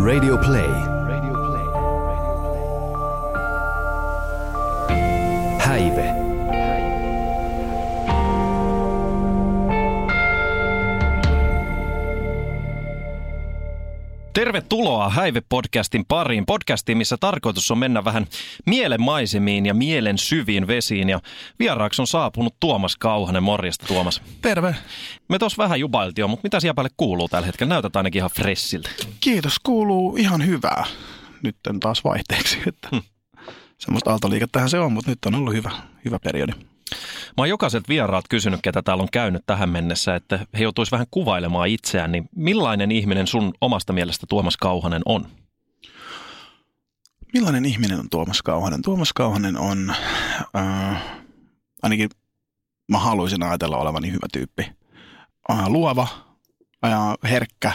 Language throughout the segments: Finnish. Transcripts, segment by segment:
Radio Play. Häive. Tervetuloa Häive-podcastin pariin. Podcastiin, missä tarkoitus on mennä vähän mielenmaisemiin ja mielen syviin vesiin. Ja vieraaksi on saapunut Tuomas Kauhanen. Morjesta Tuomas. Terve. Me tuossa vähän jubailtiin jo, mutta mitä siellä päälle kuuluu tällä hetkellä? Näytät ainakin ihan fressiltä. Kiitos, kuuluu ihan hyvää. Nyt taas vaihteeksi, että hmm. semmoista aaltoliikettähän se on, mutta nyt on ollut hyvä, hyvä periodi. Mä oon jokaiset vieraat kysynyt, ketä täällä on käynyt tähän mennessä, että he joutuisi vähän kuvailemaan itseään, niin millainen ihminen sun omasta mielestä Tuomas Kauhanen on? Millainen ihminen on Tuomas Kauhanen? Tuomas Kauhanen on, äh, ainakin mä haluaisin ajatella olevani hyvä tyyppi. Äh, luova, äh, herkkä,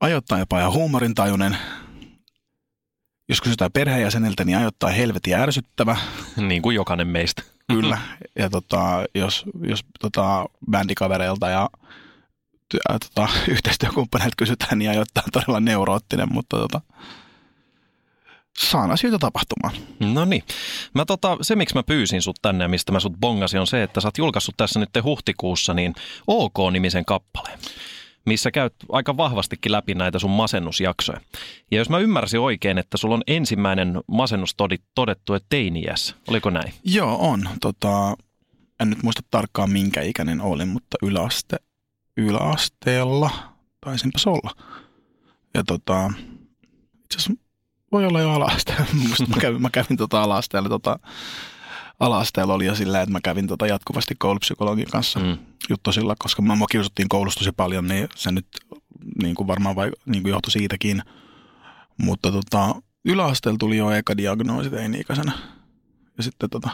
ajoittain jopa ja huumorintajuinen, jos kysytään perheenjäseniltä, niin ajoittaa helvetin ärsyttävä. niin kuin jokainen meistä. Kyllä. Ja tota, jos, jos tota, bändikavereilta ja ja, tota, yhteistyökumppaneilta kysytään, niin ajoittaa todella neuroottinen, mutta tota, saan asioita tapahtumaan. No niin. Mä tota, se, miksi mä pyysin sut tänne ja mistä mä sut bongasin, on se, että sä oot julkaissut tässä nyt huhtikuussa niin OK-nimisen kappaleen missä käyt aika vahvastikin läpi näitä sun masennusjaksoja. Ja jos mä ymmärsin oikein, että sulla on ensimmäinen masennus todettu, että teiniässä. Oliko näin? Joo, on. Tota, en nyt muista tarkkaan minkä ikäinen olin, mutta yläaste, yläasteella taisinpas olla. Ja tota, itse asiassa voi olla jo ala-asteella. mä kävin, mä kävin tota ala-asteella tota, ala-asteella oli jo silleen, että mä kävin tota jatkuvasti koulupsykologin kanssa mm. juttosilla, koska mä mua kiusattiin koulussa tosi paljon, niin se nyt niin kuin varmaan vai, niin kuin johtui siitäkin. Mutta tota, yläasteella tuli jo eka diagnoosi teini-ikäisenä. Ja sitten tota,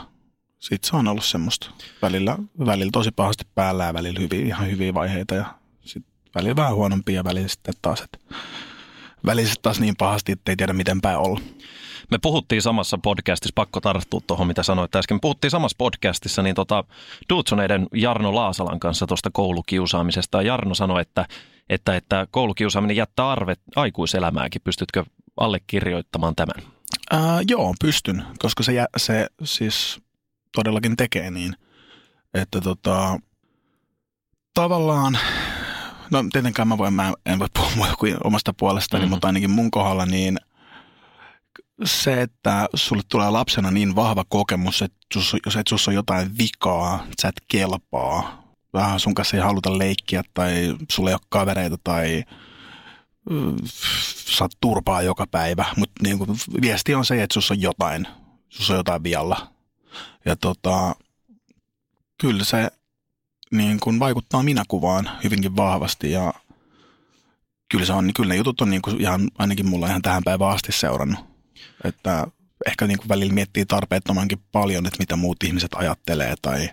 sit se on ollut semmoista välillä, välillä tosi pahasti päällä ja välillä hyvin, ihan hyviä vaiheita ja sitten välillä vähän huonompia ja välillä sitten taas, että välillä taas niin pahasti, että ei tiedä miten päin olla. Me puhuttiin samassa podcastissa, pakko tarttua tuohon mitä sanoit äsken. Me puhuttiin samassa podcastissa niin tota, Duutsoneiden Jarno Laasalan kanssa tuosta koulukiusaamisesta. Ja Jarno sanoi, että, että, että koulukiusaaminen jättää arvet aikuiselämääkin. Pystytkö allekirjoittamaan tämän? Ää, joo, pystyn, koska se, se siis todellakin tekee niin, että tota, tavallaan No tietenkään mä, voin, mä en voi puhua omasta puolestani, mm-hmm. mutta ainakin mun kohdalla niin se, että sulle tulee lapsena niin vahva kokemus, että jos et sus on jotain vikaa, sä et kelpaa, vähän sun kanssa ei haluta leikkiä tai sulle ei ole kavereita tai saat turpaa joka päivä, mutta niin kuin, viesti on se, että sus on jotain, sus on jotain vialla. Ja tota, kyllä se niin kuin vaikuttaa minäkuvaan hyvinkin vahvasti ja kyllä, se on, kyllä ne jutut on niin kuin ihan, ainakin mulla ihan tähän päivään asti seurannut. Että ehkä niin kuin välillä miettii tarpeettomankin paljon, että mitä muut ihmiset ajattelee tai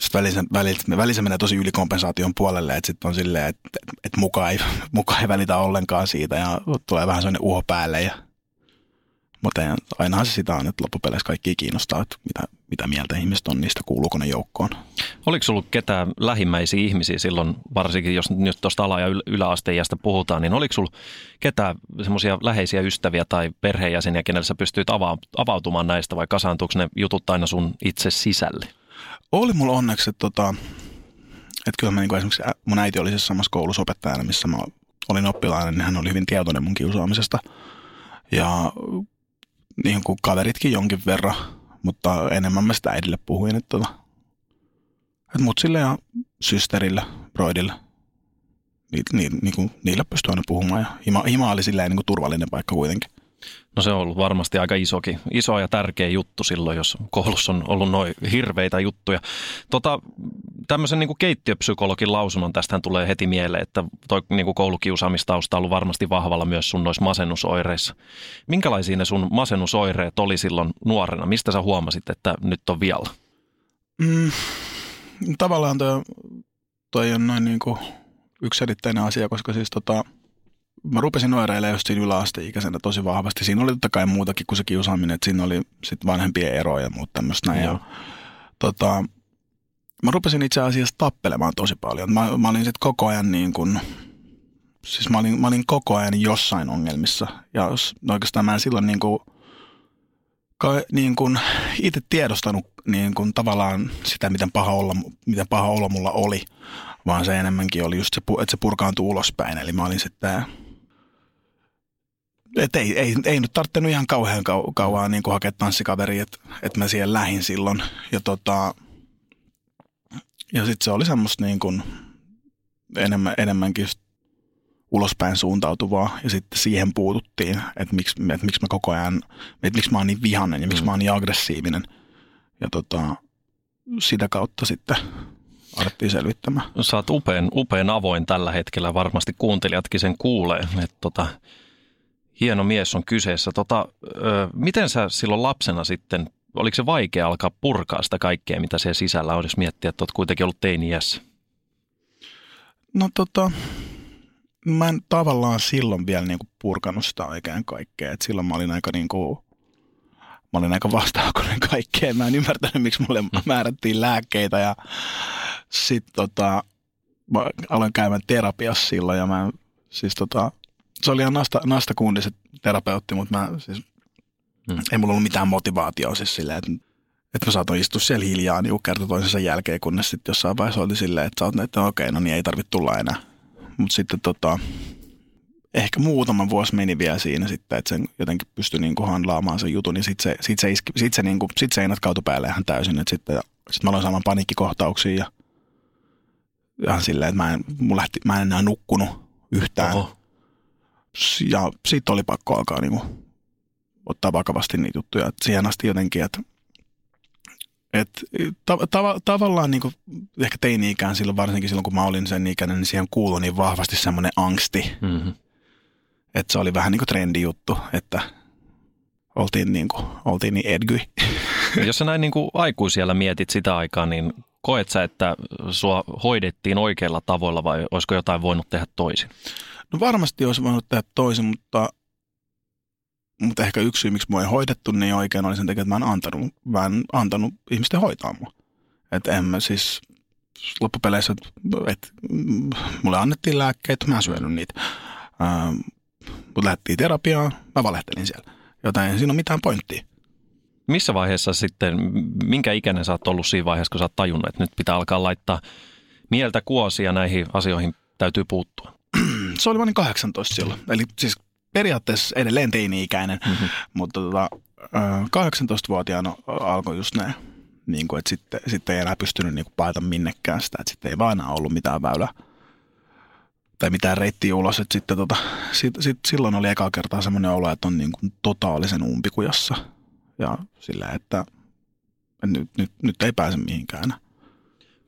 sitten välillä, välillä, välillä menee tosi ylikompensaation puolelle, että sitten on silleen, että, että muka, ei, muka ei välitä ollenkaan siitä ja tulee vähän sellainen uho päälle ja mutta ainahan se sitä on, että loppupeleissä kaikki kiinnostaa, että mitä, mitä mieltä ihmiset on niistä, kuuluuko ne joukkoon. Oliko sinulla ketään lähimmäisiä ihmisiä silloin, varsinkin jos nyt tuosta ala- ja yläasteijasta puhutaan, niin oliko sinulla ketään semmoisia läheisiä ystäviä tai perheenjäseniä, kenelle sä pystyit ava- avautumaan näistä vai kasaantuuko ne jutut aina sun itse sisälle? Oli mulla onneksi, että, tota, että kyllä mä niin esimerkiksi mun äiti oli siis samassa koulussa opettajana, missä mä olin oppilainen, niin hän oli hyvin tietoinen mun kiusaamisesta. Ja niin kuin kaveritkin jonkin verran, mutta enemmän mä sitä äidille puhuin, että, tota, että mutsille ja systerille, broidille, ni, ni, niin kuin, niille pystyi aina puhumaan ja hima, hima oli silleen niin kuin turvallinen paikka kuitenkin. No se on ollut varmasti aika isokin, iso ja tärkeä juttu silloin, jos koulussa on ollut noin hirveitä juttuja. Tota, tämmöisen niin kuin keittiöpsykologin lausunnon tästähän tulee heti mieleen, että toi niin kuin koulukiusaamistausta on ollut varmasti vahvalla myös sun noissa masennusoireissa. Minkälaisia ne sun masennusoireet oli silloin nuorena? Mistä sä huomasit, että nyt on vialla? Mm, tavallaan toi, toi on noin niin kuin yksiselitteinen asia, koska siis tota, mä rupesin oireilemaan just siinä yläasteikäisenä tosi vahvasti. Siinä oli totta kai muutakin kuin se kiusaaminen, että siinä oli sit vanhempien eroja ja muuta tämmöistä näin. Ja, tota, mä rupesin itse asiassa tappelemaan tosi paljon. Mä, mä olin sitten koko ajan niin kuin, siis mä olin, mä olin koko ajan jossain ongelmissa. Ja jos, oikeastaan mä en silloin niin kuin, ka, niin kuin itse tiedostanut niin kuin tavallaan sitä, miten paha, olla, miten paha olo mulla oli, vaan se enemmänkin oli just se, että se purkaantui ulospäin. Eli mä olin sitten et ei, ei, ei nyt tarvinnut ihan kauhean kau, kauan niin hakea tanssikaveri, että et mä siihen lähin silloin. Ja, tota, ja sitten se oli semmoista niin kuin enemmän, enemmänkin just ulospäin suuntautuvaa ja sitten siihen puututtiin, että miksi, että miksi mä koko ajan, että miksi mä oon niin vihainen ja miksi mm. mä oon niin aggressiivinen. Ja tota, sitä kautta sitten alettiin selvittämään. Sä oot upean, upean avoin tällä hetkellä, varmasti kuuntelijatkin sen kuulee, että tota, hieno mies on kyseessä. Tota, ö, miten sä silloin lapsena sitten, oliko se vaikea alkaa purkaa sitä kaikkea, mitä se sisällä on, jos miettii, että oot kuitenkin ollut teini-iässä? No tota, mä en tavallaan silloin vielä niinku purkanut sitä oikein kaikkea. Et silloin mä olin aika niinku, mä olin aika vastaakoinen kaikkeen. Mä en ymmärtänyt, miksi mulle mm. määrättiin lääkkeitä ja sitten tota, mä aloin käymään terapiassa silloin ja mä siis tota, se oli ihan nasta, nasta kundi se terapeutti, mutta mä siis, hmm. ei mulla ollut mitään motivaatiota siis silleen, että, että mä saatoin istua siellä hiljaa niin kerta toisensa jälkeen, kunnes sitten jossain vaiheessa oli silleen, että sä oot, että okei, okay, no niin ei tarvitse tulla enää. Mutta sitten tota, ehkä muutama vuosi meni vielä siinä sitten, että sen jotenkin pystyi niin kuin handlaamaan sen jutun, niin sitten se, sit se, iski, sit se, niin kuin, sit seinät kautui päälle ihan täysin, että sitten sit mä aloin saamaan paniikkikohtauksia ja ihan silleen, että mä en, mun lähti, mä en enää nukkunut yhtään. Oho ja sitten oli pakko alkaa niin kuin, ottaa vakavasti niitä juttuja. Et siihen asti jotenkin, että et, ta- ta- tavallaan niin kuin, ehkä teini-ikään silloin, varsinkin silloin kun mä olin sen ikäinen, niin siihen kuului niin vahvasti semmoinen angsti. Mm-hmm. Että se oli vähän niin kuin trendi juttu, että oltiin niin, kuin, oltiin niin edgy. Jos sä näin niin kuin aikuisiellä mietit sitä aikaa, niin koet sä, että sua hoidettiin oikeilla tavoilla vai olisiko jotain voinut tehdä toisin? No varmasti olisi voinut tehdä toisin, mutta, mutta ehkä yksi syy, miksi mua ei hoidettu niin oikein, oli sen takia, että mä en antanut, mä en antanut ihmisten hoitaa mua. Että en mä siis loppupeleissä, että mulle annettiin lääkkeitä, mä en syönyt niitä. Ähm, mutta lähdettiin terapiaan, mä valehtelin siellä. Joten ei siinä ole mitään pointtia. Missä vaiheessa sitten, minkä ikäinen sä oot ollut siinä vaiheessa, kun sä oot tajunnut, että nyt pitää alkaa laittaa mieltä kuosia näihin asioihin täytyy puuttua? Se oli vain 18 silloin. Eli siis periaatteessa edelleen teini-ikäinen, mm-hmm. mutta tota, 18-vuotiaana alkoi just näin. Niin kuin, että sitten, sitten ei enää pystynyt niin paeta minnekään sitä, että sitten ei vaan enää ollut mitään väylää tai mitään reittiä ulos. Että sitten tota, sit, sit, silloin oli eka kertaa semmoinen olo, että on niin kuin totaalisen umpikujassa ja sillä, että nyt, nyt, nyt ei pääse mihinkään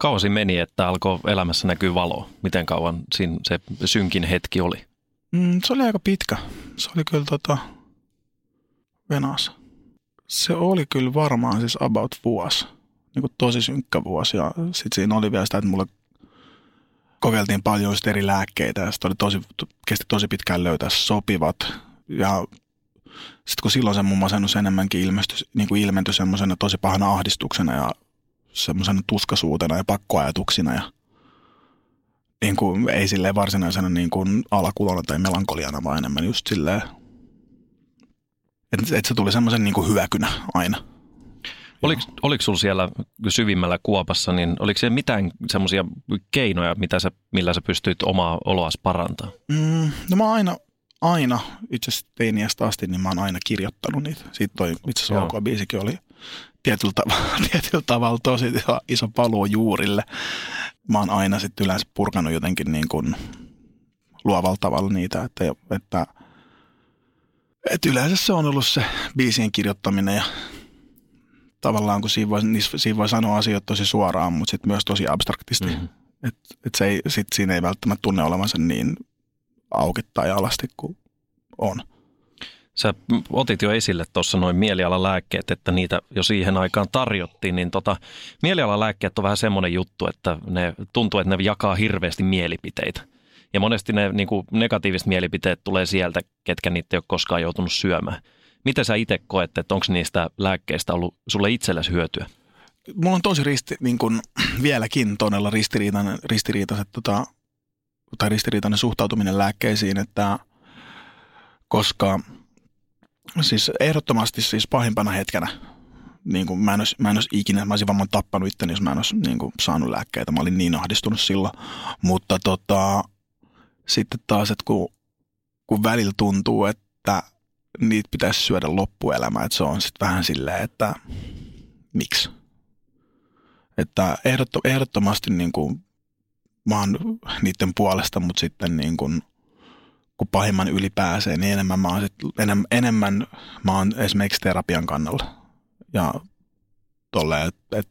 kausi meni, että alkoi elämässä näkyy valo? Miten kauan siinä se synkin hetki oli? Mm, se oli aika pitkä. Se oli kyllä tota, venas. Se oli kyllä varmaan siis about vuosi. Niin kuin tosi synkkä vuosi. Ja sitten siinä oli vielä sitä, että mulle kokeiltiin paljon eri lääkkeitä ja oli tosi, kesti tosi pitkään löytää sopivat. Ja sitten kun silloin se mun masennus enemmänkin ilmestyi, niin kuin ilmentyi semmoisena tosi pahana ahdistuksena ja semmoisena tuskasuutena ja pakkoajatuksina ja niin kuin, ei silleen varsinaisena niin kuin alakulona tai melankoliana, vaan enemmän just silleen, että et se tuli semmoisen niin kuin hyökynä aina. Oliko, oliko sulla siellä syvimmällä kuopassa, niin oliko siellä mitään semmoisia keinoja, mitä sä, millä sä pystyit omaa oloas parantaa? Mm, no mä aina, aina, itse asiassa teiniästä asti, niin mä oon aina kirjoittanut niitä. Siitä toi itse asiassa OK-biisikin oli tietyllä, tavalla, tietyllä tavalla tosi iso paluu juurille. Mä oon aina sitten yleensä purkanut jotenkin niin kuin luovalla tavalla niitä, että, että Et yleensä se on ollut se biisien kirjoittaminen ja tavallaan kun siinä voi, niissä- siinä voi sanoa asioita tosi suoraan, mutta sitten myös tosi abstraktisti. Mhm. Mm-hmm. Et, et se ei, sit siinä ei välttämättä tunne olevansa niin auki tai alasti kuin on. Sä otit jo esille tuossa noin mielialalääkkeet, että niitä jo siihen aikaan tarjottiin, niin tota, mielialalääkkeet on vähän semmoinen juttu, että ne tuntuu, että ne jakaa hirveästi mielipiteitä. Ja monesti ne niin kuin negatiiviset mielipiteet tulee sieltä, ketkä niitä ei ole koskaan joutunut syömään. Miten sä itse koet, että onko niistä lääkkeistä ollut sulle itsellesi hyötyä? Mulla on tosi risti, niin kun, vieläkin todella ristiriitainen, ristiriitaiset, tota, tai ristiriitainen suhtautuminen lääkkeisiin, että koska siis ehdottomasti siis pahimpana hetkenä, niin kuin mä, en olisi, mä en olisi ikinä, mä olisin varmaan tappanut itteni, jos mä en olisi niin kuin, saanut lääkkeitä. Mä olin niin ahdistunut silloin. Mutta tota, sitten taas, että kun, kun välillä tuntuu, että niitä pitäisi syödä loppuelämää, että se on sitten vähän silleen, että miksi? Että ehdotto, ehdottomasti niin kuin, mä oon niiden puolesta, mutta sitten niin kuin, kun pahimman yli pääsee, niin enemmän mä oon, sit, enemmän, enemmän mä oon esimerkiksi terapian kannalla. Ja tolleen, että et,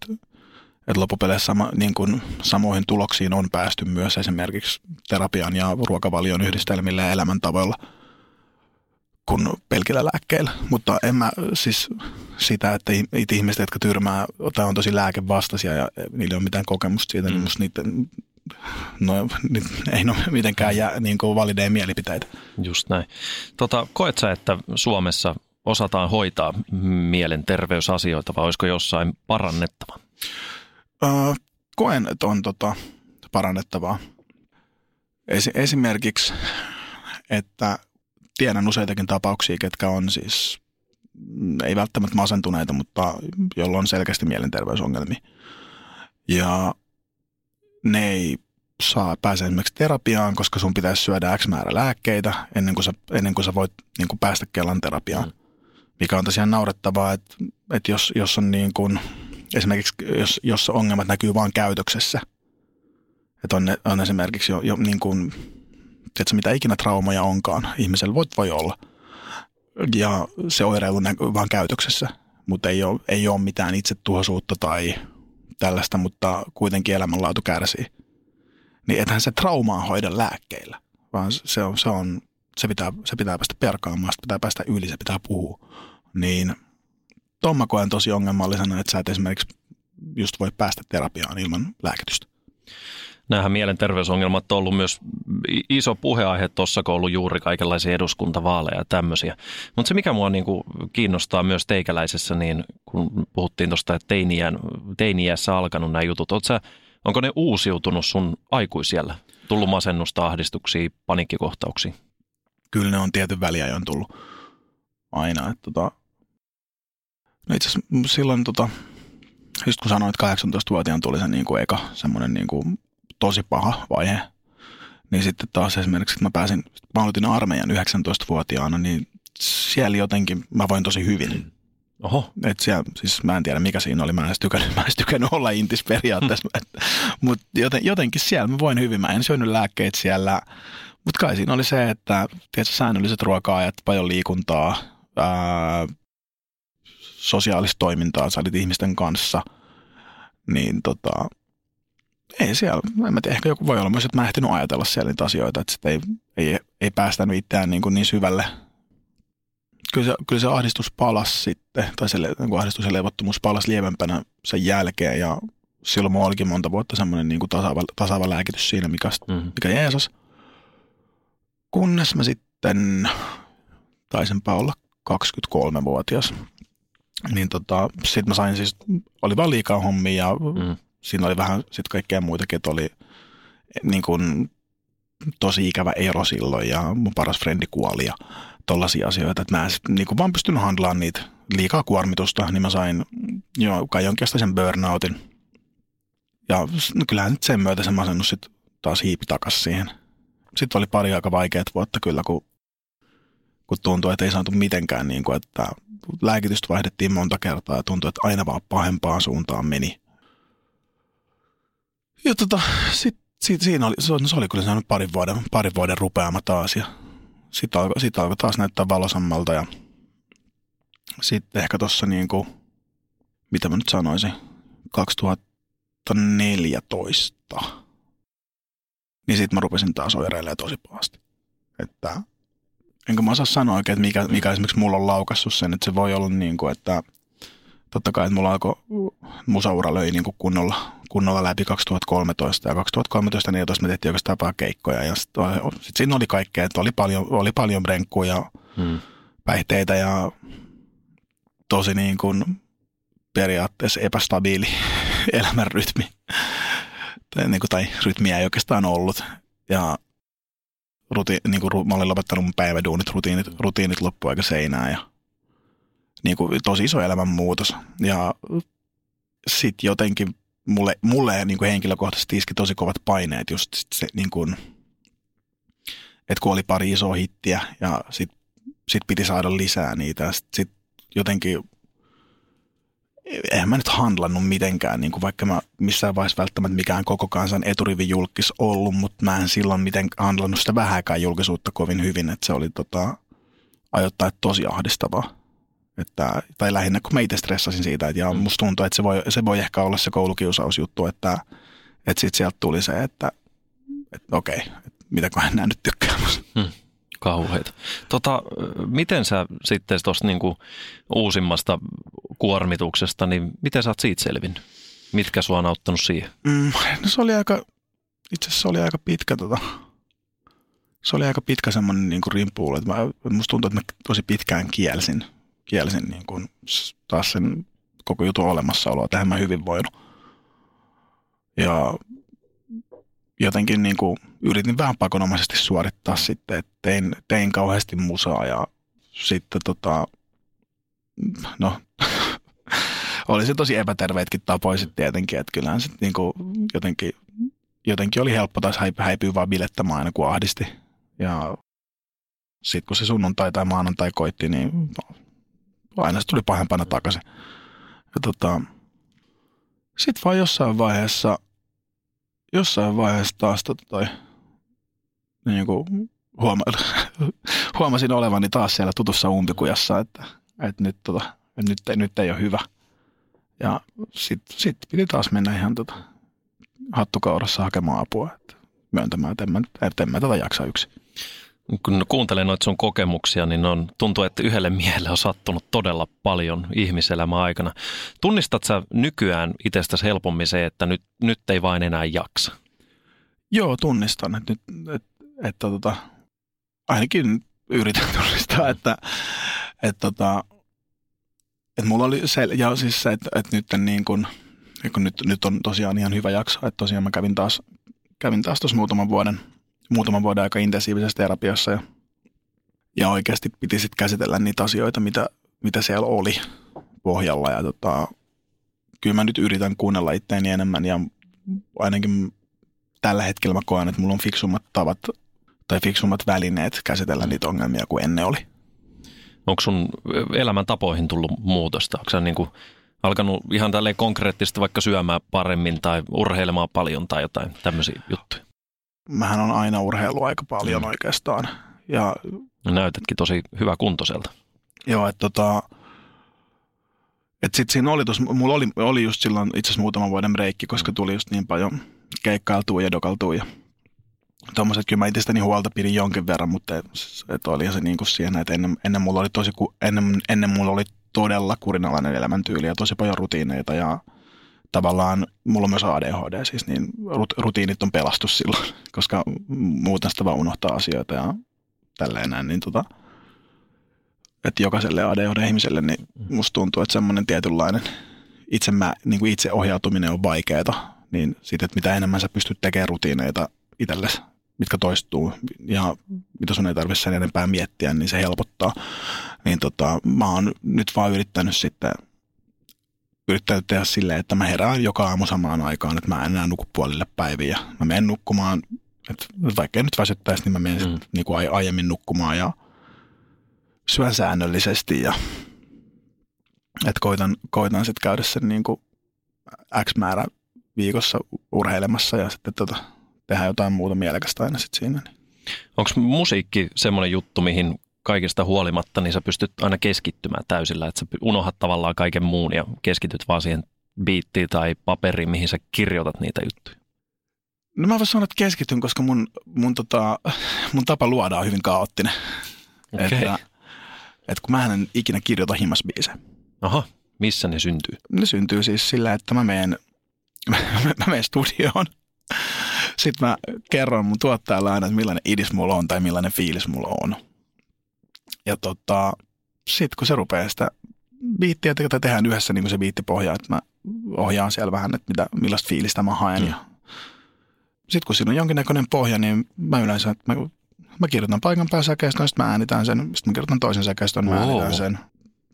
et loppupeleissä sama, niin kuin samoihin tuloksiin on päästy myös esimerkiksi terapian ja ruokavalion yhdistelmillä ja elämäntavoilla kuin pelkillä lääkkeillä. Mutta en mä siis sitä, että niitä ihmiset, jotka tyrmää tai on tosi lääkevastaisia ja niillä ei ole mitään kokemusta siitä, mm. niin musta niiden, no, ni- ei ole mitenkään jää, niin kuin valideja mielipiteitä. Just näin. Tota, koet sä, että Suomessa osataan hoitaa mielenterveysasioita vai olisiko jossain parannettava? Öö, koen, että on tota, parannettavaa. Esi- esimerkiksi, että tiedän useitakin tapauksia, ketkä on siis, mm, ei välttämättä masentuneita, mutta jolla on selkeästi mielenterveysongelmia. Ja ne ei saa pääse esimerkiksi terapiaan, koska sun pitäisi syödä X määrä lääkkeitä ennen kuin sä, ennen kuin sä voit niin kuin päästä Kelan terapiaan. Mm. Mikä on tosiaan naurettavaa, että, että jos, jos on niin kuin, esimerkiksi jos, jos ongelmat näkyy vain käytöksessä, että on, on esimerkiksi jo, jo niin kuin, tiedätkö, mitä ikinä traumaja onkaan, ihmisellä voi, voi olla. Ja se oireilu näkyy vain käytöksessä, mutta ei ole, ei ole mitään itsetuhoisuutta tai tällaista, mutta kuitenkin elämänlaatu kärsii. Niin ethän se traumaa hoida lääkkeillä, vaan se, on, se, on, se, pitää, se pitää päästä perkaamaan, sitä pitää päästä yli, se pitää puhua. Niin tuon mä koen tosi ongelmallisena, että sä et esimerkiksi just voi päästä terapiaan ilman lääkitystä. Nämähän mielenterveysongelmat on ollut myös iso puheaihe tuossa, kun on ollut juuri kaikenlaisia eduskuntavaaleja ja tämmöisiä. Mutta se, mikä mua niinku kiinnostaa myös teikäläisessä, niin kun puhuttiin tuosta, että teiniässä alkanut nämä jutut, sä, onko ne uusiutunut sun aikuisiellä? Tullut masennusta, ahdistuksia, paniikkikohtauksia? Kyllä ne on tietyn väliajoin tullut aina. Että tota, no itse asiassa silloin, tota, just kun sanoit, että 18-vuotiaan tuli se niin kuin eka semmoinen niin kuin tosi paha vaihe, niin sitten taas esimerkiksi, että mä pääsin, mä aloitin armeijan 19-vuotiaana, niin siellä jotenkin mä voin tosi hyvin. Oho, Et siellä, siis mä en tiedä mikä siinä oli, mä en edes tykännyt, mä en edes tykännyt olla intis periaatteessa, mutta joten, jotenkin siellä mä voin hyvin, mä en syönyt lääkkeitä siellä, mutta kai siinä oli se, että tiedätkö, säännölliset ruoka-ajat, paljon liikuntaa, ää, sosiaalista toimintaa, sä olit ihmisten kanssa, niin tota, ei siellä, en mä tiedä, ehkä joku voi olla myös, että mä en ehtinyt ajatella siellä niitä asioita, että sit ei, ei, ei päästänyt itseään niin, kuin niin syvälle kyllä se, kyllä se ahdistus palasi sitten, tai se niin kuin ahdistus ja levottomuus palasi lievempänä sen jälkeen, ja silloin mulla olikin monta vuotta semmoinen niin kuin tasaava, tasaava lääkitys siinä, mikä, mm. mikä jeesas. Kunnes mä sitten taisinpä olla 23-vuotias, niin tota, sit mä sain siis, oli vaan liikaa hommia, ja Mm. Siinä oli vähän sit kaikkea muitakin, että oli niin kuin, tosi ikävä ero silloin ja mun paras frendi kuoli ja tollaisia asioita, että mä en sit, niin kuin vaan pystynyt handlaamaan niitä liikaa kuormitusta, niin mä sain jo kai jonkinlaisen burnoutin. Ja no kyllähän nyt sen myötä se masennus sit taas hiipi takas siihen. Sitten oli pari aika vaikeat vuotta kyllä, kun, kun tuntui, että ei saatu mitenkään, niin kuin, että lääkitystä vaihdettiin monta kertaa ja tuntui, että aina vaan pahempaan suuntaan meni. Ja tota, sit, sit, siinä oli, se, se oli kyllä sellainen parin vuoden, parin vuoden rupeama taas ja sitten alkoi, sit alkoi taas näyttää valosammalta ja sitten ehkä tuossa kuin, mitä mä nyt sanoisin, 2014, niin sitten mä rupesin taas oireilemaan tosi pahasti. Että enkä mä osaa sanoa oikein, että mikä, mikä esimerkiksi mulla on laukassut sen, että se voi olla niin kuin, että totta kai, että mulla alkoi, musaura löi niin kuin kunnolla, kunnolla läpi 2013 ja 2013 niin me tehtiin oikeastaan vaan keikkoja ja sitten sit siinä oli kaikkea, että oli paljon, oli paljon brenkkuja ja hmm. päihteitä ja tosi niin kuin periaatteessa epästabiili elämänrytmi. Tai, niin kuin, tai rytmiä ei oikeastaan ollut. Ja ruti, niin kuin, mä olin lopettanut mun päiväduunit, rutiinit, rutiinit loppu aika seinään ja niin kuin, tosi iso elämänmuutos. Ja sitten jotenkin mulle, mulle niin kuin henkilökohtaisesti iski tosi kovat paineet just se, niin kuin, että kun oli pari isoa hittiä ja sitten sit piti saada lisää niitä. Sitten sit jotenkin eihän mä nyt handlannut mitenkään, niin kuin vaikka mä missään vaiheessa välttämättä mikään koko kansan eturivi julkis ollut, mutta mä en silloin miten handlannut sitä vähäkään julkisuutta kovin hyvin, että se oli tota, ajoittain tosi ahdistavaa. Että, tai lähinnä kun mä itse stressasin siitä, että ja mm. musta tuntuu, että se voi, se voi ehkä olla se koulukiusausjuttu, että, että sitten sieltä tuli se, että, että okei, että mitäköhän nämä nyt tykkää hmm kauheita. Tota, miten sä sitten tuosta niinku uusimmasta kuormituksesta, niin miten sä oot siitä selvinnyt? Mitkä sua on auttanut siihen? Mm, no se oli aika, itse asiassa se oli aika pitkä tota, se oli aika pitkä semmoinen niin rimpuulu, että mä, musta tuntuu, että mä tosi pitkään kielsin, kielsin niin kuin taas sen koko jutun olemassaoloa, että mä hyvin voinut. Ja jotenkin niin kuin yritin vähän pakonomaisesti suorittaa sitten, että tein, tein kauheasti musaa ja sitten tota, no oli se tosi epäterveetkin tapoja sitten tietenkin, että kyllähän sitten niin kuin jotenkin, jotenkin oli helppo taas häipyä vaan bilettämään aina kun ahdisti. Ja sitten kun se sunnuntai tai maanantai koitti, niin aina se tuli pahempana takaisin. Ja tota, sitten vaan jossain vaiheessa jossain vaiheessa taas tota toi, niin kuin huoma, huomasin olevani taas siellä tutussa umpikujassa, että, että, nyt, tota, että nyt, nyt ei ole hyvä. Ja sitten sit piti taas mennä ihan tota, hattukaurassa hakemaan apua, että myöntämään, että en mä, että en mä tätä jaksa yksin. Kun kuuntelen noita sun kokemuksia, niin on, tuntuu, että yhdelle miehelle on sattunut todella paljon ihmiselämän aikana. Tunnistat sä nykyään itsestäsi helpommin se, että nyt, nyt ei vain enää jaksa? Joo, tunnistan. Että nyt, et, että tota, ainakin yritän tunnistaa, että, että, tota, että mulla oli se, ja siis se, että, että nyt, niin kun, kun nyt, nyt on tosiaan ihan hyvä jakso, että tosiaan mä kävin taas, kävin taas tuossa muutaman vuoden – muutaman vuoden aika intensiivisessä terapiassa ja, ja oikeasti piti sitten käsitellä niitä asioita, mitä, mitä siellä oli pohjalla. Ja tota, kyllä mä nyt yritän kuunnella itteeni enemmän ja ainakin tällä hetkellä mä koen, että mulla on fiksummat tavat tai fiksummat välineet käsitellä niitä ongelmia kuin ennen oli. Onko sun elämäntapoihin tullut muutosta? Onko sä niin kuin alkanut ihan tälleen konkreettisesti vaikka syömään paremmin tai urheilemaan paljon tai jotain tämmöisiä juttuja? Mähän on aina urheilu aika paljon mm. oikeastaan. Ja, no näytätkin tosi hyvä kuntoiselta. Joo, että tota, et sit siinä oli tos, mulla oli, oli just silloin itse asiassa muutaman vuoden breikki, koska tuli just niin paljon keikkailtua ja dokaltua ja tuommoiset, kyllä mä itsestäni huolta pidin jonkin verran, mutta et, et oli se niin kuin siihen, että ennen, ennen, mulla oli tosi, ennen, ennen mulla oli todella kurinalainen elämäntyyli ja tosi paljon rutiineita ja tavallaan, mulla on myös ADHD siis, niin rutiinit on pelastus silloin, koska muuten sitä vaan unohtaa asioita ja tälleen näin, niin tota, että jokaiselle ADHD-ihmiselle, niin musta tuntuu, että semmoinen tietynlainen itse, mä, niin kuin itse ohjautuminen on vaikeaa, niin sitten, että mitä enemmän sä pystyt tekemään rutiineita itsellesi, mitkä toistuu ja mitä sun ei tarvitse sen enempää miettiä, niin se helpottaa. Niin tota, mä oon nyt vaan yrittänyt sitten – yrittänyt tehdä silleen, että mä herään joka aamu samaan aikaan, että mä en enää nuku puolille päiviä. Mä menen nukkumaan, että vaikka nyt väsyttäisi, niin mä menen mm. niin kuin aiemmin nukkumaan ja syön säännöllisesti ja että koitan, koitan sitten käydä sen niin kuin X määrä viikossa urheilemassa ja sitten tota, tehdä jotain muuta mielekästä aina sitten siinä. Niin. Onko musiikki semmoinen juttu, mihin kaikesta huolimatta, niin sä pystyt aina keskittymään täysillä, että sä unohat tavallaan kaiken muun ja keskityt vaan siihen biittiin tai paperiin, mihin sä kirjoitat niitä juttuja? No mä voin sanoa, että keskityn, koska mun, mun, tota, mun tapa luoda on hyvin kaoottinen. Okei. Että, että kun mä en ikinä kirjoita himasbiisejä. Aha, missä ne syntyy? Ne syntyy siis sillä, että mä menen, mä menen studioon. Sitten mä kerron mun tuottajalle aina, että millainen idis mulla on tai millainen fiilis mulla on. Ja tota, sitten kun se rupeaa sitä biittiä, että tehdään yhdessä niin kuin se biitti pohjaa, että mä ohjaan siellä vähän, että mitä, millaista fiilistä mä haen. Mm. Ja sitten kun siinä on jonkinnäköinen pohja, niin mä yleensä, että mä, mä kirjoitan paikan päällä säkeistön, sitten mä äänitän sen, sitten mä kirjoitan toisen säkeistön, mä Wow. äänitän sen.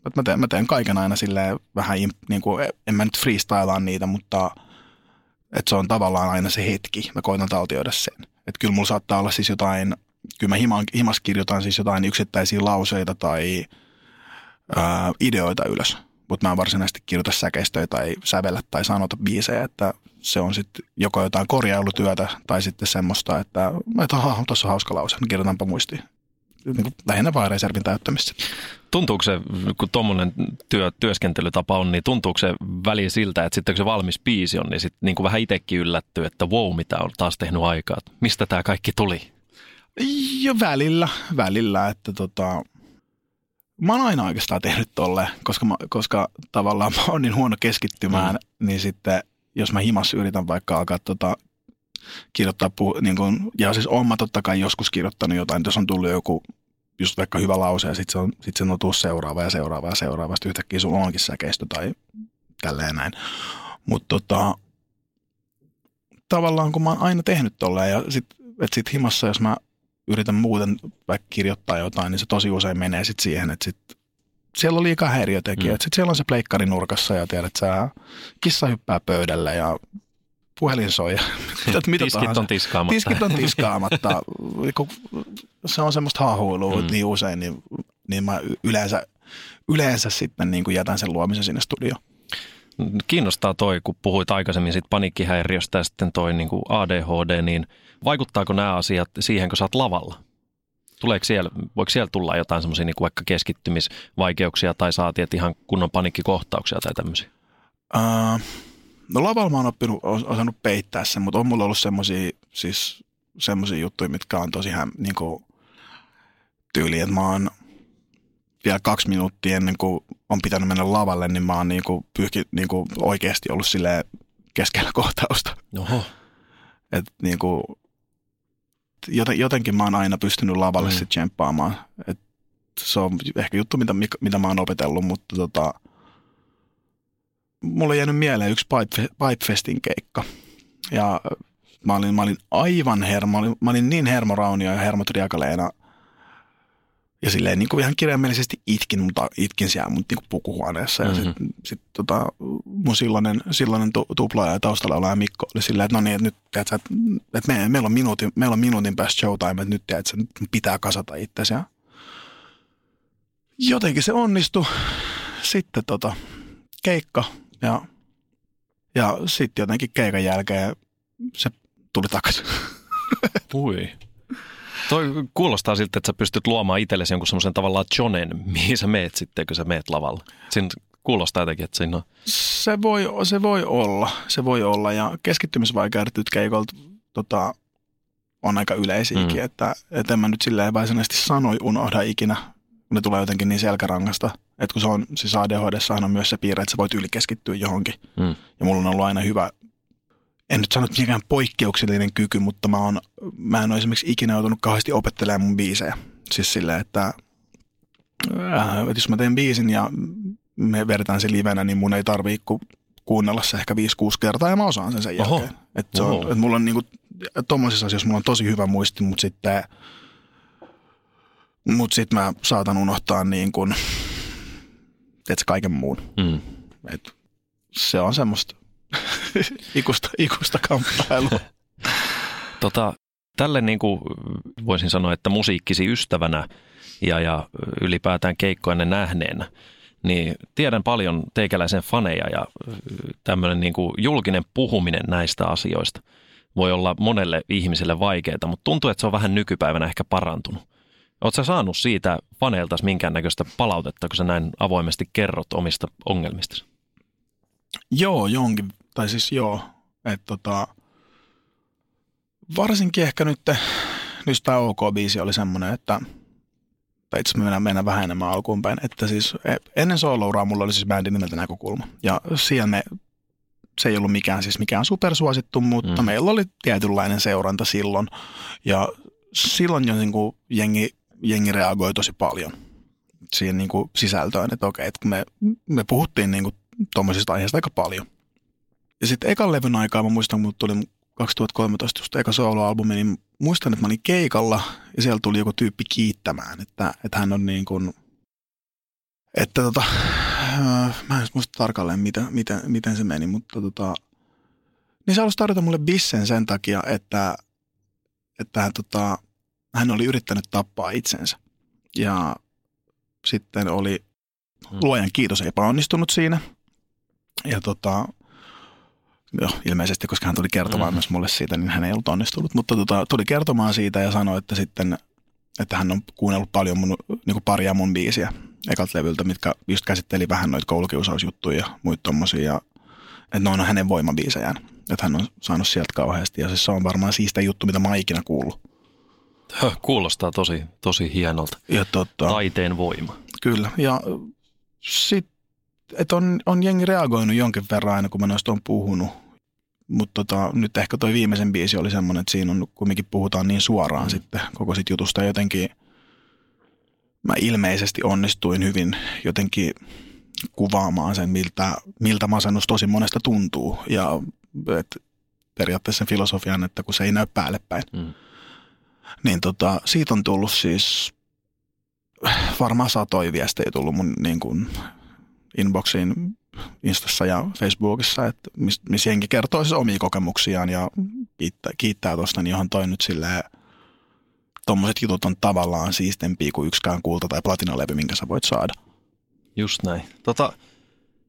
Että mä, teen, mä teen kaiken aina silleen vähän, niin kuin, en mä nyt freestylaa niitä, mutta että se on tavallaan aina se hetki. Mä koitan taltioida sen. Että kyllä mulla saattaa olla siis jotain, kyllä mä himan, himas kirjoitan siis jotain yksittäisiä lauseita tai ää, ideoita ylös. Mutta mä en varsinaisesti kirjoita säkeistöjä tai sävellä tai sanota biisejä, että se on sitten joko jotain korjailutyötä tai sitten semmoista, että, että aha, tuossa on hauska lause, niin kirjoitanpa muistiin. Niin kuin lähinnä vaan reservin täyttämistä. Tuntuuko se, kun tuommoinen työ, työskentelytapa on, niin tuntuuko se väliin siltä, että sitten kun se valmis biisi on, niin sitten niin kuin vähän itsekin yllättyy, että wow, mitä on taas tehnyt aikaa. Mistä tämä kaikki tuli? Jo välillä, välillä, että tota, mä oon aina oikeastaan tehnyt tolleen, koska, mä, koska tavallaan mä oon niin huono keskittymään, mm. niin sitten jos mä himas yritän vaikka alkaa tota, kirjoittaa, puh, niin kun, ja siis oon mä totta kai joskus kirjoittanut jotain, jos on tullut joku just vaikka hyvä lause ja sitten se on, sit se on tuu seuraava ja seuraava ja seuraava, sitten yhtäkkiä sulla onkin säkeistö tai tälleen näin. Mutta tota, tavallaan kun mä oon aina tehnyt tolleen ja sitten et sit himassa, jos mä yritän muuten vaikka kirjoittaa jotain, niin se tosi usein menee sitten siihen, että sit siellä on liikaa häiriötekijä. Mm. Sitten siellä on se pleikkari nurkassa ja tiedät, sä kissa hyppää pöydällä ja puhelin soi ja mitä, mitä Tiskit tahansa. on tiskaamatta. Tiskit on tiskaamatta. Kun se on semmoista haahuilua mm. niin usein, niin, niin mä yleensä, yleensä sitten niin kuin jätän sen luomisen sinne studioon. Kiinnostaa toi, kun puhuit aikaisemmin siitä paniikkihäiriöstä ja sitten toi niin kuin ADHD, niin vaikuttaako nämä asiat siihen, kun sä oot lavalla? Tuleeko siellä, voiko siellä tulla jotain semmoisia niin vaikka keskittymisvaikeuksia tai saatiin ihan kunnon paniikkikohtauksia tai tämmöisiä? Uh, no lavalla mä oon oppinut, os- osannut peittää sen, mutta on mulla ollut semmoisia siis semmosia juttuja, mitkä on tosi häm, niin kuin, tyyli, että mä oon vielä kaksi minuuttia ennen kuin on pitänyt mennä lavalle, niin mä oon niin kuin, pyyhki, niin kuin oikeasti ollut silleen keskellä kohtausta. Oho. Et niin kuin, jotenkin mä oon aina pystynyt lavalle Mm. sitten tsemppaamaan. Et se on ehkä juttu, mitä, mitä mä oon opetellut, mutta tota, mulle on jäänyt mieleen yksi Pipe- Pipefestin keikka. Ja mä olin, mä olin aivan hermo, mä olin, mä olin niin hermoraunio ja hermotriakaleena. Ja silleen niin kuin ihan kirjaimellisesti itkin, mutta itkin siellä mun niin kuin pukuhuoneessa. Ja Mhm. sitten sit, tota, mun silloinen, silloinen tu, tuplaaja ja taustalla oleva Mikko oli silleen, että no niin, että nyt sä, että, että me, meillä, on minuutin, meillä on minuutin päästä showtime, että nyt sä, nyt pitää kasata itsesi. Ja jotenkin se onnistui. Sitten tota, keikka ja, ja sitten jotenkin keikan jälkeen se tuli takaisin. Ui. Toi kuulostaa siltä, että sä pystyt luomaan itsellesi jonkun semmoisen tavallaan jonen, mihin sä meet sitten, kun sä meet lavalle. Siinä kuulostaa jotenkin, että siinä on... Se voi, se voi olla, se voi olla ja keskittymisvaikeudet nyt keikolta tota, on aika yleisiäkin, Mm. että, että en mä nyt silleen varsinaisesti sanoi unohda ikinä, ne tulee jotenkin niin selkärangasta. Että kun se on, siis ADHD on myös se piirre, että sä voit ylikeskittyä johonkin. Mm. Ja mulla on ollut aina hyvä, en nyt sano, että mikään poikkeuksellinen kyky, mutta mä, oon, mä en ole esimerkiksi ikinä joutunut kauheasti opettelemaan mun biisejä. Siis silleen, että, äh, että jos mä teen biisin ja me vedetään se livenä, niin mun ei tarvii ku, kuunnella se ehkä 5-6 kertaa ja mä osaan sen sen Oho. jälkeen. Että se on, että mulla on niinku, tommosissa asioissa mulla on tosi hyvä muisti, mutta sitten mut sit mä saatan unohtaa niin tiedätkö, kaiken muun. Mm. Et se on semmoista ikusta, ikusta kamppailua. Tota, tälle niin kuin voisin sanoa, että musiikkisi ystävänä ja, ja ylipäätään keikkoenne nähneenä, niin tiedän paljon teikäläisen faneja ja tämmöinen niin kuin julkinen puhuminen näistä asioista voi olla monelle ihmiselle vaikeaa, mutta tuntuu, että se on vähän nykypäivänä ehkä parantunut. Oletko saanut siitä faneilta minkäännäköistä palautetta, kun sä näin avoimesti kerrot omista ongelmista? Joo, jonkin, tai siis joo, että tota, varsinkin ehkä nyt, nyt tämä OK-biisi oli semmoinen, että tai itse mennään, mennään vähän enemmän alkuun päin, että siis e, ennen soolouraa mulla oli siis bändin nimeltä näkökulma, ja siellä me, se ei ollut mikään siis mikään supersuosittu, mutta mm. meillä oli tietynlainen seuranta silloin, ja silloin jo niin kuin jengi, jengi reagoi tosi paljon siihen niin kuin sisältöön, että okei, että kun me, me puhuttiin niin kuin tuommoisista aiheista aika paljon. Ja sitten ekan levyn aikaa mä muistan, kun tuli 2013 just eka soloalbumi, niin muistan, että mä olin keikalla ja siellä tuli joku tyyppi kiittämään, että, että hän on niin kuin, että tota, äh, mä en muista tarkalleen, mitä, miten, miten se meni, mutta tota, niin se halusi tarjota mulle bissen sen takia, että, että hän, tota, hän oli yrittänyt tappaa itsensä. Ja sitten oli hmm. luojan kiitos epäonnistunut siinä. Ja tota, joo, ilmeisesti, koska hän tuli kertomaan mm. myös mulle siitä, niin hän ei ollut onnistunut. Mutta tota, tuli kertomaan siitä ja sanoi, että sitten, että hän on kuunnellut paljon mun, niin paria mun biisiä ekat levyltä, mitkä just käsitteli vähän noita koulukiusausjuttuja ja muita tommosia. Ja, että ne on hänen voimabiisejään. Että hän on saanut sieltä kauheasti. Ja siis se on varmaan siistä juttu, mitä mä oon ikinä kuullut. Kuulostaa tosi, tosi hienolta. Ja tota, Taiteen voima. Kyllä. Ja sitten että on, on jengi reagoinut jonkin verran aina, kun mä noista on puhunut. Mutta tota, nyt ehkä toi viimeisen biisi oli semmoinen, että siinä on kumminkin puhutaan niin suoraan mm. sitten koko sit jutusta. Jotenkin mä ilmeisesti onnistuin hyvin jotenkin kuvaamaan sen, miltä, miltä masennus tosi monesta tuntuu. Ja et periaatteessa sen filosofian, että kun se ei näy päälle päin. Mm. Niin tota, siitä on tullut siis varmaan satoi viestejä tullut mun niin kuin, inboxiin Instassa ja Facebookissa, että missä jengi kertoo siis omia kokemuksiaan ja kiittää, kiittää tuosta, niin johon toi nyt silleen, tuommoiset jutut on tavallaan siistempiä kuin yksikään kulta- tai platinalevy, minkä sä voit saada. Just näin. Tota,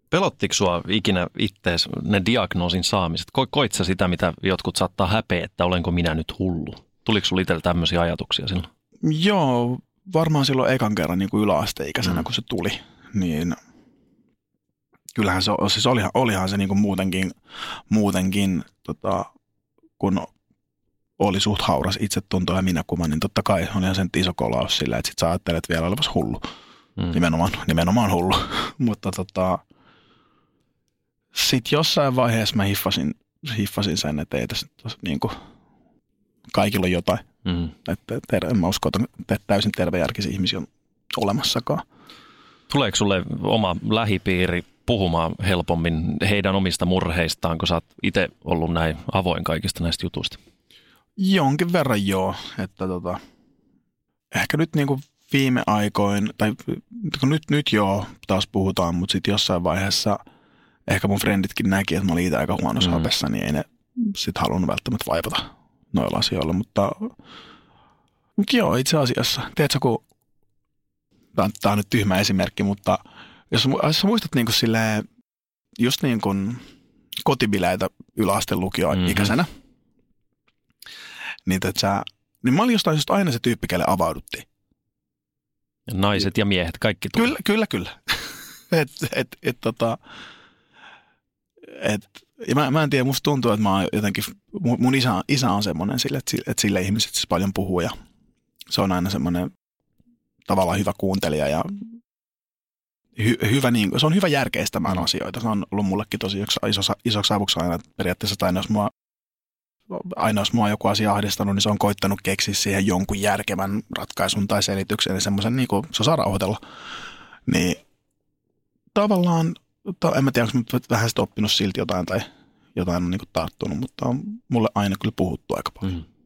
pelottiko sua ikinä ittees ne diagnoosin saamiset? Ko, koit sä sitä, mitä jotkut saattaa häpeä, että olenko minä nyt hullu? Tuliko sulla itsellä tämmöisiä ajatuksia silloin? Joo, varmaan silloin ekan kerran niin kuin yläasteikäisenä, mm. kun se tuli, niin – kyllähän se, siis olihan, olihan se niin kuin muutenkin, muutenkin tota, kun oli suht hauras itsetunto ja minäkuva, niin totta kai olihan sen iso kolaus sillä, että sit sä ajattelet vielä olevasi hullu. Mm. Nimenomaan, nimenomaan hullu. Mutta tota, sitten jossain vaiheessa mä hiffasin, hiffasin sen, että ei tässä niin kuin, kaikilla on jotain. Mm. Että ter- en mä usko, että täysin tervejärkisiä ihmisiä on olemassakaan. Tuleeko sulle oma lähipiiri puhumaan helpommin heidän omista murheistaan, kun sä oot itse ollut näin avoin kaikista näistä jutuista? Jonkin verran joo, että tota, ehkä nyt niin kuin viime aikoin, tai nyt, nyt joo, taas puhutaan, mutta sitten jossain vaiheessa ehkä mun frenditkin näki, että mä olin itse aika huonossa mm. hapessa, niin ei ne sitten halunnut välttämättä vaipata noilla asioilla, mutta, mutta joo, itse asiassa, tiedätkö, kun tämä on nyt tyhmä esimerkki, mutta – jos, jos muistat niin kuin silleen, just niin kuin kotibileitä yläasteen lukioon mm-hmm. ikäisenä, niin, että sä, niin mä olin jostain just aina se tyyppi, kelle avauduttiin. Naiset ja miehet, kaikki tuli. Kyllä, kyllä, kyllä. et, et, et, tota, et, ja mä, mä en tiedä, musta tuntuu, että mä oon jotenkin, mun isä, isä on semmoinen sille, että, että sille ihmiset siis paljon puhuu ja se on aina semmoinen tavallaan hyvä kuuntelija ja hy, hyvä, niin, se on hyvä järkeistämään mm. asioita. Se on ollut mullekin tosi iso, isoksi avuksi aina periaatteessa, että aina jos mua aina jos mua joku asia ahdistanut, niin se on koittanut keksiä siihen jonkun järkevän ratkaisun tai selityksen, niin semmoisen niin kuin se osaa rauhoitella. Niin tavallaan, en mä tiedä, onko mä vähän sitä oppinut silti jotain tai jotain on niin kuin tarttunut, mutta on mulle aina kyllä puhuttu aika paljon. Mm.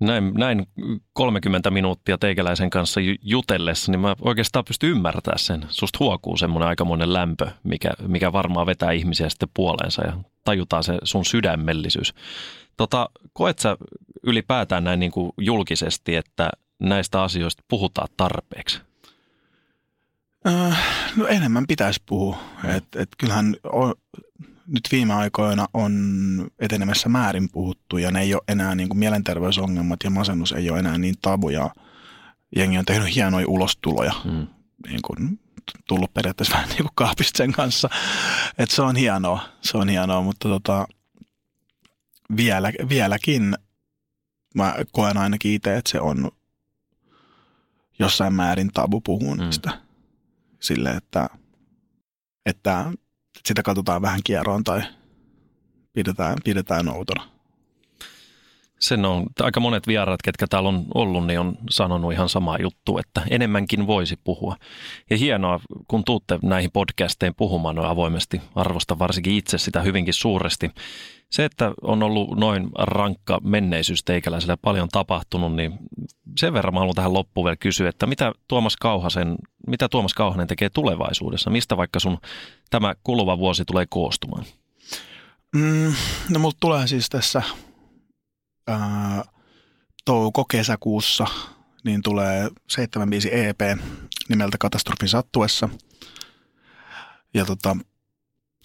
Näin, näin 30 minuuttia teikäläisen kanssa jutellessa, niin mä oikeastaan pystyn ymmärtämään sen. Susta huokuu semmoinen aikamoinen lämpö, mikä, mikä varmaan vetää ihmisiä sitten puoleensa ja tajutaan se sun sydämellisyys. Tota, koet sä ylipäätään näin niin kuin julkisesti, että näistä asioista puhutaan tarpeeksi? Äh, no enemmän pitäisi puhua. Et, et kyllähän on, nyt viime aikoina on etenemässä määrin puhuttu ja ne ei ole enää niin kuin mielenterveysongelmat ja masennus ei ole enää niin tabuja. Jengi on tehnyt hienoja ulostuloja, mm. niin kuin tullut periaatteessa vähän niin kuin kaapista sen kanssa. Et se on hienoa, se on hienoa, mutta tota, vielä, vieläkin mä koen ainakin itse, että se on jossain määrin tabu puhua mm. Sille, että, että sitä katsotaan vähän kierroon tai pidetään, pidetään outona. Sen on, aika monet vieraat, ketkä täällä on ollut, niin on sanonut ihan samaa juttu, että enemmänkin voisi puhua. Ja hienoa, kun tuutte näihin podcasteihin puhumaan noin avoimesti, arvosta varsinkin itse sitä hyvinkin suuresti. Se, että on ollut noin rankka menneisyys teikäläisellä paljon tapahtunut, niin sen verran mä haluan tähän loppuun vielä kysyä, että mitä Tuomas, Kauhasen, mitä Tuomas Kauhanen tekee tulevaisuudessa? Mistä vaikka sun tämä kuluva vuosi tulee koostumaan? Mm, no mulla tulee siis tässä ää, touko-kesäkuussa niin tulee 75 EP nimeltä Katastrofin sattuessa. Ja tota,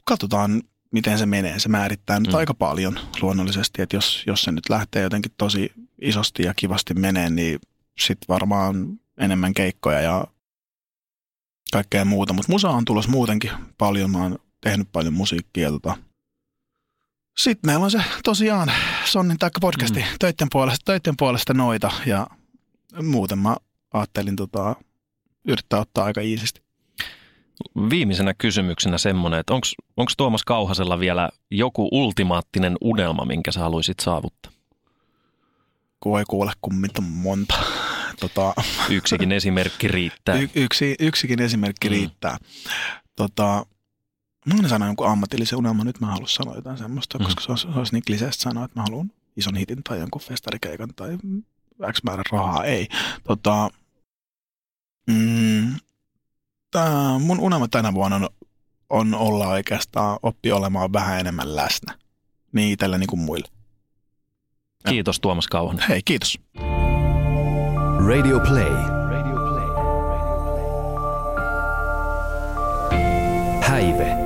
katsotaan, miten se menee. Se määrittää nyt mm. aika paljon luonnollisesti, että jos, jos se nyt lähtee jotenkin tosi isosti ja kivasti menee, niin sitten varmaan enemmän keikkoja ja kaikkea muuta. Mutta musa on tulossa muutenkin paljon. Mä oon tehnyt paljon musiikkia. Tota. Sitten meillä on se tosiaan Sonnin taikka podcasti mm. töiden, puolesta, töiden puolesta noita ja muuten mä ajattelin tota, yrittää ottaa aika iisisti. Viimeisenä kysymyksenä semmoinen, että onko Tuomas Kauhasella vielä joku ultimaattinen unelma, minkä sä haluaisit saavuttaa? Kun ei kuule kummita monta. Tota, yksikin esimerkki riittää. Y- yksi, yksikin esimerkki mm. riittää. Tota, Mä en sanoa jonkun ammatillisen unelman, nyt mä haluan sanoa jotain semmoista, mm. koska se olisi, se olisi niin kliseistä sanoa, että mä haluan ison hitin tai jonkun festarikeikan tai X määrä rahaa. Ei. Tota, mm, tää, mun unelma tänä vuonna on, on olla oikeastaan oppi olemaan vähän enemmän läsnä. Niin itsellä niin kuin muille. Kiitos Tuomas Kauhan. Hei, kiitos. Radio Play. Häive.